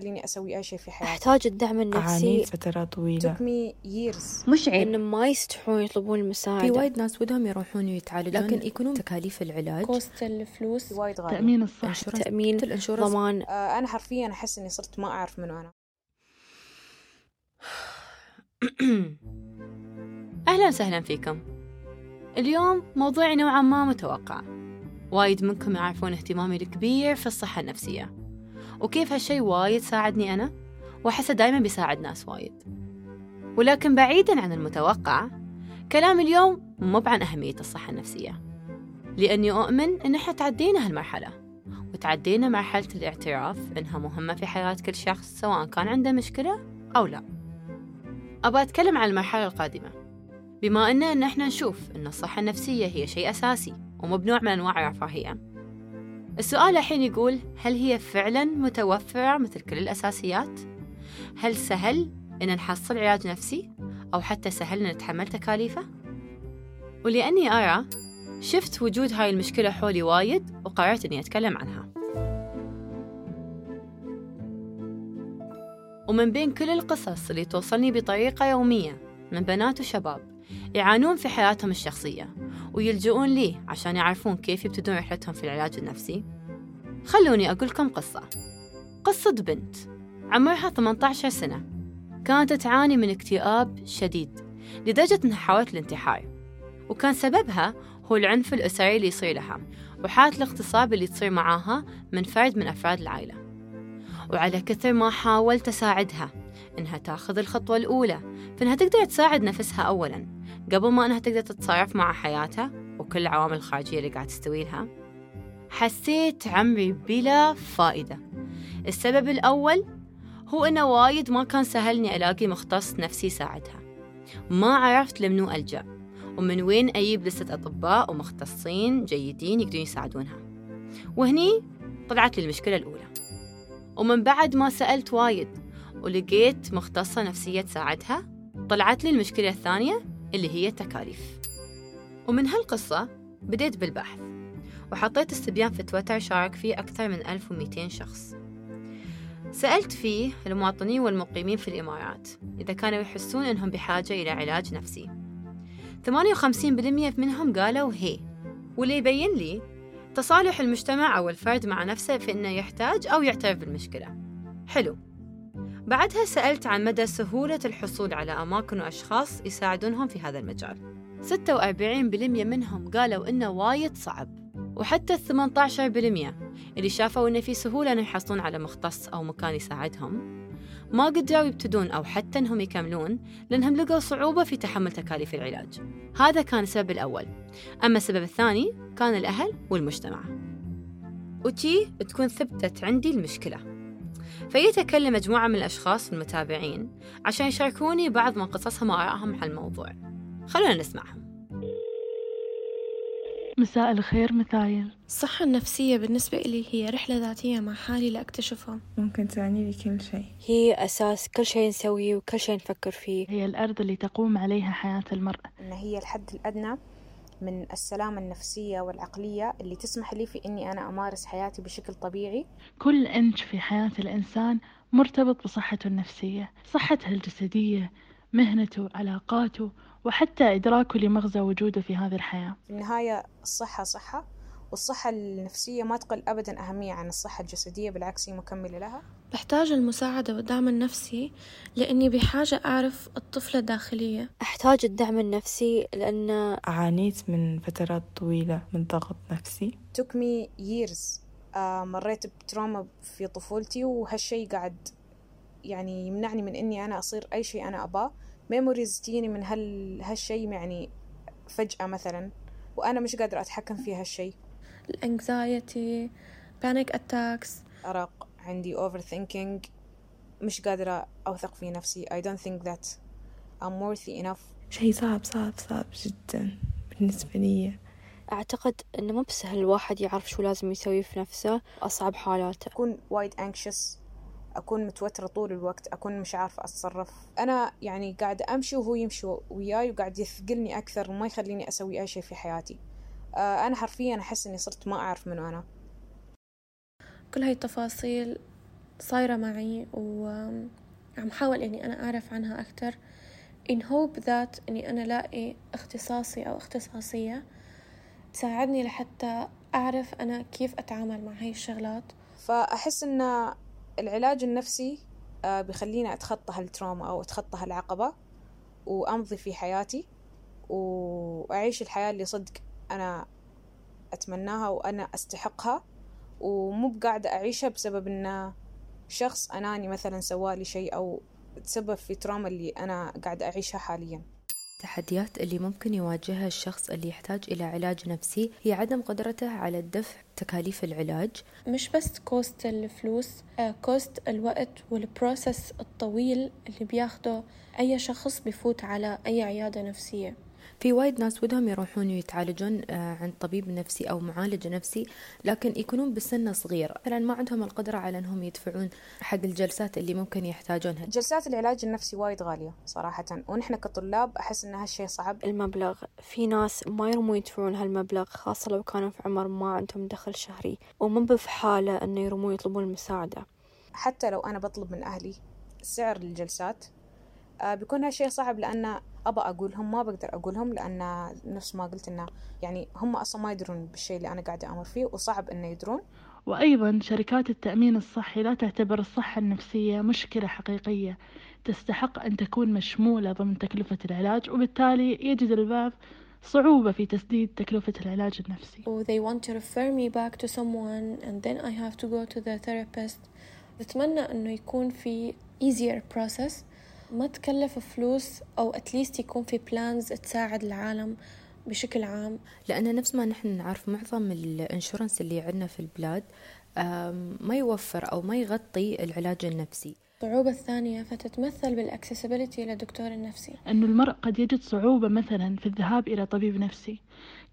خليني أسوي أي شيء في حياتي. أحتاج الدعم النفسي. عانيت فترات طويلة. Took me years. مش عيب. إن ما يستحون يطلبون في المساعدة وايد ناس ودهم يروحون يتعالجون لكن يكونون تكاليف العلاج. cost الفلوس. وايد غالي. تأمين الصحة. insurance تأمين ال insurance. ضمان. آه أنا حرفيا أحس إني صرت ما أعرف منو أنا. أهلا وسهلا فيكم. اليوم موضوعي نوعا ما متوقع. وايد منكم يعرفون اهتمامي الكبير في الصحة النفسية. وكيف هالشي وايد ساعدني أنا؟ وأحسه دايما بيساعد ناس وايد. ولكن بعيدا عن المتوقع كلام اليوم مو عن أهمية الصحة النفسية. لأني أؤمن إن إحنا تعدينا هالمرحلة. وتعدينا مرحلة الاعتراف إنها مهمة في حياة كل شخص سواء كان عنده مشكلة أو لا. أبغى أتكلم عن المرحلة القادمة. بما أن إن إحنا نشوف إن الصحة النفسية هي شيء أساسي ومو بنوع من أنواع الرفاهية. السؤال الحين يقول هل هي فعلا متوفرة مثل كل الأساسيات؟ هل سهل إن نحصل علاج نفسي؟ أو حتى سهل إن نتحمل تكاليفه؟ ولأني أرى شفت وجود هاي المشكلة حولي وايد وقررت إني أتكلم عنها ومن بين كل القصص اللي توصلني بطريقة يومية من بنات وشباب يعانون في حياتهم الشخصية ويلجؤون لي عشان يعرفون كيف يبتدون رحلتهم في العلاج النفسي. خلوني أقول لكم قصة. قصة بنت عمرها 18 سنة. كانت تعاني من اكتئاب شديد لدرجة أنها حاولت الانتحار. وكان سببها هو العنف الأسري اللي يصير لها وحالة الاغتصاب اللي تصير معاها من فرد من أفراد العائلة. وعلى كثر ما حاولت أساعدها إنها تأخذ الخطوة الأولى فإنها تقدر تساعد نفسها أولاً. قبل ما إنها تقدر تتصرف مع حياتها وكل العوامل الخارجية اللي قاعد تستوي لها حسيت عمري بلا فائدة. السبب الأول هو إنه وايد ما كان سهل إني ألاقي مختص نفسي يساعدها. ما عرفت لمنو ألجأ ومن وين أجيب لستة أطباء ومختصين جيدين يقدرون يساعدونها. وهني طلعت لي المشكلة الأولى. ومن بعد ما سألت وايد ولقيت مختصة نفسية تساعدها طلعت لي المشكلة الثانية اللي هي التكاليف. ومن هالقصة بديت بالبحث وحطيت استبيان في تويتر شارك فيه أكثر من 1200 شخص. سألت فيه المواطنين والمقيمين في الإمارات إذا كانوا يحسون أنهم بحاجة إلى علاج نفسي. 58% منهم قالوا هي واللي يبين لي تصالح المجتمع أو الفرد مع نفسه في أنه يحتاج أو يعترف بالمشكلة. حلو. بعدها سألت عن مدى سهولة الحصول على أماكن وأشخاص يساعدونهم في هذا المجال. 46% منهم قالوا إنه وايد صعب وحتى ال 18% اللي شافوا إنه في سهولة إنه يحصلون على مختص أو مكان يساعدهم ما قدروا يبتدون أو حتى إنهم يكملون لأنهم لقوا صعوبة في تحمل تكاليف العلاج. هذا كان السبب الأول. أما السبب الثاني كان الأهل والمجتمع. وتي تكون ثبتت عندي المشكلة. فجيت أكلم مجموعة من الأشخاص المتابعين عشان يشاركوني بعض من قصصهم وآرائهم عن الموضوع. خلونا نسمعهم. مساء الخير مثايل الصحة النفسية بالنسبة إلي هي رحلة ذاتية مع حالي لأكتشفها. ممكن تعني لي كل شيء. هي أساس كل شيء نسويه وكل شيء نفكر فيه. هي الأرض اللي تقوم عليها حياة المرء. إن هي الحد الأدنى من السلامة النفسية والعقلية اللي تسمح لي في إني أنا أمارس حياتي بشكل طبيعي. كل إنش في حياة الإنسان مرتبط بصحته النفسية صحته الجسدية مهنته علاقاته وحتى إدراكه لمغزى وجوده في هذه الحياة. في النهاية الصحة صحة. والصحة النفسية ما تقل أبدا أهمية عن الصحة الجسدية بالعكس هي مكملة لها. بحتاج المساعدة والدعم النفسي لأني بحاجة أعرف الطفلة الداخلية. أحتاج الدعم النفسي لأن عانيت من فترات طويلة من ضغط نفسي. took me years. آه مريت ب trauma في طفولتي وهالشي قاعد يعني يمنعني من إني أنا أصير أي شيء أنا أباه. memories تجيني من هال هالشي يعني فجأة مثلا وأنا مش قادرة أتحكم في هالشي. ال anxiety panic attacks أرق عندي overthinking مش قادرة أوثق في نفسي. I don't think that I'm worthy enough. شيء صعب صعب صعب جدا بالنسبة لي. أعتقد إنه مو بسهل الواحد يعرف شو لازم يسوي في نفسه أصعب حالاته. أكون وايد anxious أكون متوترة طول الوقت أكون مش عارفة أتصرف. أنا يعني قاعدة أمشي وهو يمشي وياي وقاعد يثقلني أكثر وما يخليني أسوي أي شيء في حياتي. أنا حرفيا أحس إني صرت ما أعرف منو أنا. كل هاي التفاصيل صايرة معي وعم حاول إني أنا أعرف عنها أكتر. In hope that إني أنا لاقي اختصاصي أو اختصاصية تساعدني لحتى أعرف أنا كيف أتعامل مع هاي الشغلات. فأحس إن العلاج النفسي آه، بيخليني أتخطى هالتروما أو أتخطى هالعقبة وأمضي في حياتي وأعيش الحياة اللي صدق أنا أتمناها وأنا أستحقها ومو بقاعدة أعيشها بسبب إن شخص أناني مثلا سوالي شيء أو تسبب في trauma اللي أنا قاعدة أعيشها حاليا. التحديات اللي ممكن يواجهها الشخص اللي يحتاج إلى علاج نفسي هي عدم قدرته على الدفع تكاليف العلاج. مش بس cost الفلوس آه، cost الوقت وال process الطويل اللي بياخده أي شخص بفوت على أي عيادة نفسية. في وايد ناس ودهم يروحون ويتعالجون آه، عند طبيب نفسي أو معالج نفسي لكن يكونون بسن صغير. مثلا ما عندهم القدرة على أنهم يدفعون حق الجلسات اللي ممكن يحتاجونها. جلسات العلاج النفسي وايد غالية صراحة ونحن كطلاب أحس إن هالشيء صعب. المبلغ في ناس ما يرمون يدفعون هالمبلغ خاصة لو كانوا في عمر ما عندهم دخل شهري ومو بحالة أنه يرمون يطلبون المساعدة حتى لو أنا بطلب من أهلي سعر الجلسات آه، بيكون هالشيء صعب لأن أبى أقولهم ما بقدر أقولهم لأن نفس ما قلت إنه يعني هم أصلا ما يدرون بالشيء اللي أنا قاعدة أمر فيه وصعب إنه يدرون وأيضا شركات التأمين الصحي لا تعتبر الصحة النفسية مشكلة حقيقية تستحق أن تكون مشمولة ضمن تكلفة العلاج وبالتالي يجد البعض صعوبة في تسديد تكلفة العلاج النفسي. they want to refer me back to someone and then I have to go to the therapist. بتمنى إنه يكون في easier process ما تكلف فلوس أو at least يكون في plans تساعد العالم بشكل عام. لأن نفس ما نحن نعرف معظم ال insurance اللي عندنا في البلاد ما يوفر أو ما يغطي العلاج النفسي. الصعوبة الثانية فتتمثل بال accessibility للدكتور النفسي. أن المرء قد يجد صعوبة مثلا في الذهاب إلى طبيب نفسي.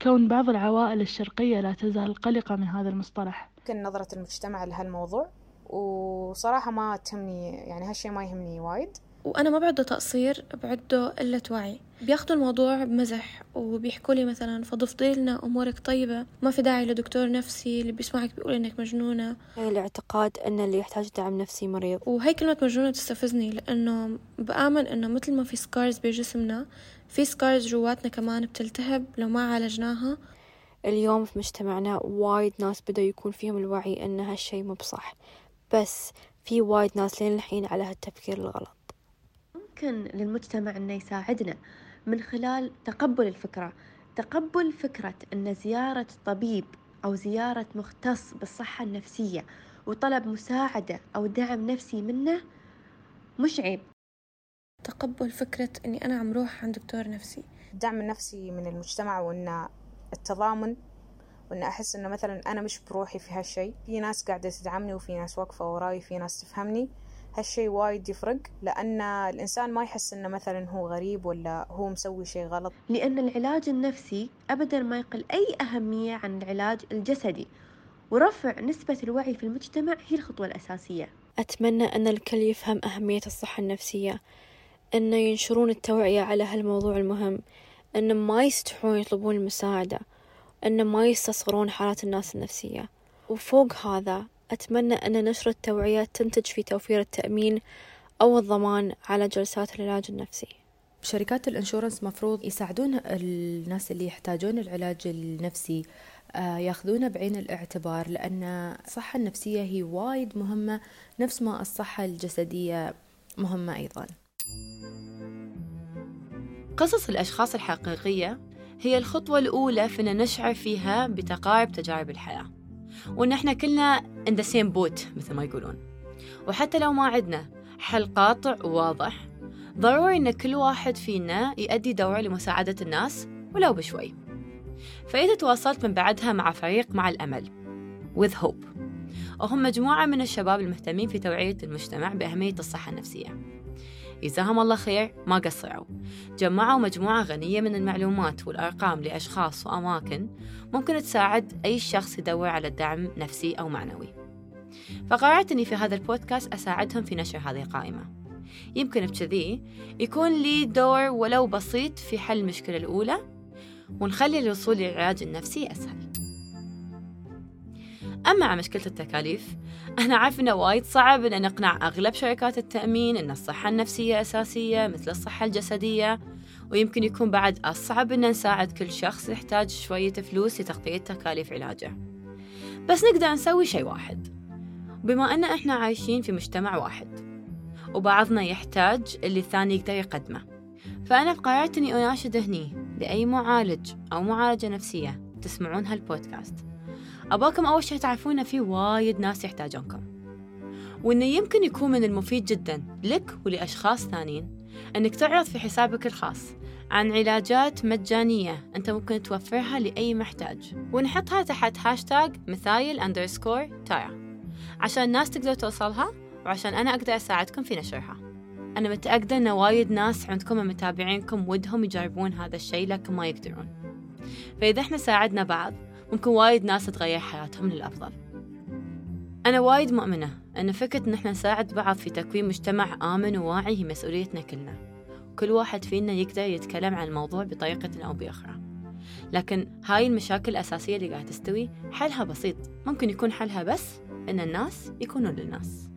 كون بعض العوائل الشرقية لا تزال قلقة من هذا المصطلح. يمكن نظرة المجتمع لهالموضوع وصراحة ما تهمني يعني هالشي ما يهمني وايد. وأنا ما بعده تقصير بعده قلة وعي. بياخدوا الموضوع بمزح وبيحكوا لي مثلا فضفضي لنا أمورك طيبة ما في داعي لدكتور نفسي اللي بيسمعك بيقول إنك مجنونة. هي الاعتقاد أن اللي يحتاج دعم نفسي مريض. وهي كلمة مجنونة تستفزني لأنه بآمن إنه مثل ما في scars بجسمنا في scars جواتنا كمان بتلتهب لو ما عالجناها. اليوم في مجتمعنا وايد ناس بدأوا يكون فيهم الوعي أن هالشي مو بصح بس في وايد ناس لين الحين على هالتفكير الغلط. ممكن للمجتمع أنه يساعدنا من خلال تقبل الفكرة. تقبل فكرة أن زيارة طبيب أو زيارة مختص بالصحة النفسية وطلب مساعدة أو دعم نفسي منه مش عيب. تقبل فكرة أني أنا عم روح عند دكتور نفسي. الدعم النفسي من المجتمع وأن التضامن وأن أحس أنه مثلا أنا مش بروحي في هالشي. في ناس قاعدة تدعمني وفي ناس واقفة وراي في ناس تفهمني. هالشي وايد يفرق لأن الإنسان ما يحس إنه مثلا هو غريب ولا هو مسوي شي غلط. لأن العلاج النفسي أبدا ما يقل أي أهمية عن العلاج الجسدي ورفع نسبة الوعي في المجتمع هي الخطوة الأساسية. أتمنى أن الكل يفهم أهمية الصحة النفسية أن ينشرون التوعية على هالموضوع المهم أن ما يستحون يطلبون المساعدة أن ما يستصغرون حالات الناس النفسية. وفوق هذا أتمنى أن نشر التوعية تنتج في توفير التأمين أو الضمان على جلسات العلاج النفسي. شركات الإنشورنس مفروض يساعدون الناس اللي يحتاجون العلاج النفسي آه، ياخذونه بعين الاعتبار لأن الصحة النفسية هي وايد مهمة نفس ما الصحة الجسدية مهمة أيضا. قصص الأشخاص الحقيقية هي الخطوة الأولى في أن نشعر فيها بتقارب تجارب الحياة. وإن إحنا كلنا in the same boat مثل ما يقولون. وحتى لو ما عندنا حل قاطع وواضح ضروري إن كل واحد فينا يؤدي دوره لمساعدة الناس ولو بشوي. فإذا تواصلت من بعدها مع فريق مع الأمل with hope. وهم مجموعة من الشباب المهتمين في توعية المجتمع بأهمية الصحة النفسية. جزاهم الله خير ما قصروا. جمعوا مجموعة غنية من المعلومات والأرقام لأشخاص وأماكن ممكن تساعد أي شخص يدور على دعم نفسي أو معنوي. فقررت أني في هذا البودكاست أساعدهم في نشر هذه القائمة. يمكن بكذي يكون لي دور ولو بسيط في حل المشكلة الأولى ونخلي الوصول للعلاج النفسي أسهل. أما عن مشكلة التكاليف أنا عارف إنه وايد صعب إن نقنع أغلب شركات التأمين إن الصحة النفسية أساسية مثل الصحة الجسدية ويمكن يكون بعد أصعب إن نساعد كل شخص يحتاج شوية فلوس لتغطية تكاليف علاجه. بس نقدر نسوي شيء واحد. بما أن إحنا عايشين في مجتمع واحد وبعضنا يحتاج اللي الثاني يقدر يقدمه فأنا قررت إني أناشد هني لأي معالج أو معالجة نفسية تسمعون هالبودكاست. أباكم أول شيء تعرفون في وايد ناس يحتاجونكم. وإنه يمكن يكون من المفيد جدا لك ولأشخاص ثانيين أنك تعرض في حسابك الخاص عن علاجات مجانية أنت ممكن توفرها لأي محتاج. ونحطها تحت هاشتاج مثايل underscore تايا عشان الناس تقدر توصلها وعشان أنا أقدر أساعدكم في نشرها. أنا متأكدة أن وايد ناس عندكم من متابعينكم ودهم يجربون هذا الشيء لكن ما يقدرون. فإذا إحنا ساعدنا بعض ممكن وايد ناس تغير حياتهم للأفضل. أنا وايد مؤمنة أن فكرة إن إحنا نساعد بعض في تكوين مجتمع آمن وواعي هي مسؤوليتنا كلنا. كل واحد فينا يقدر يتكلم عن الموضوع بطريقة أو بأخرى. لكن هاي المشاكل الأساسية اللي قاعد تستوي حلها بسيط. ممكن يكون حلها بس إن الناس يكونوا للناس.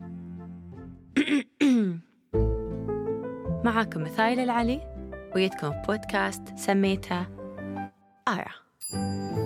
معاكم مثايل العلي ويدكم بودكاست سميته آية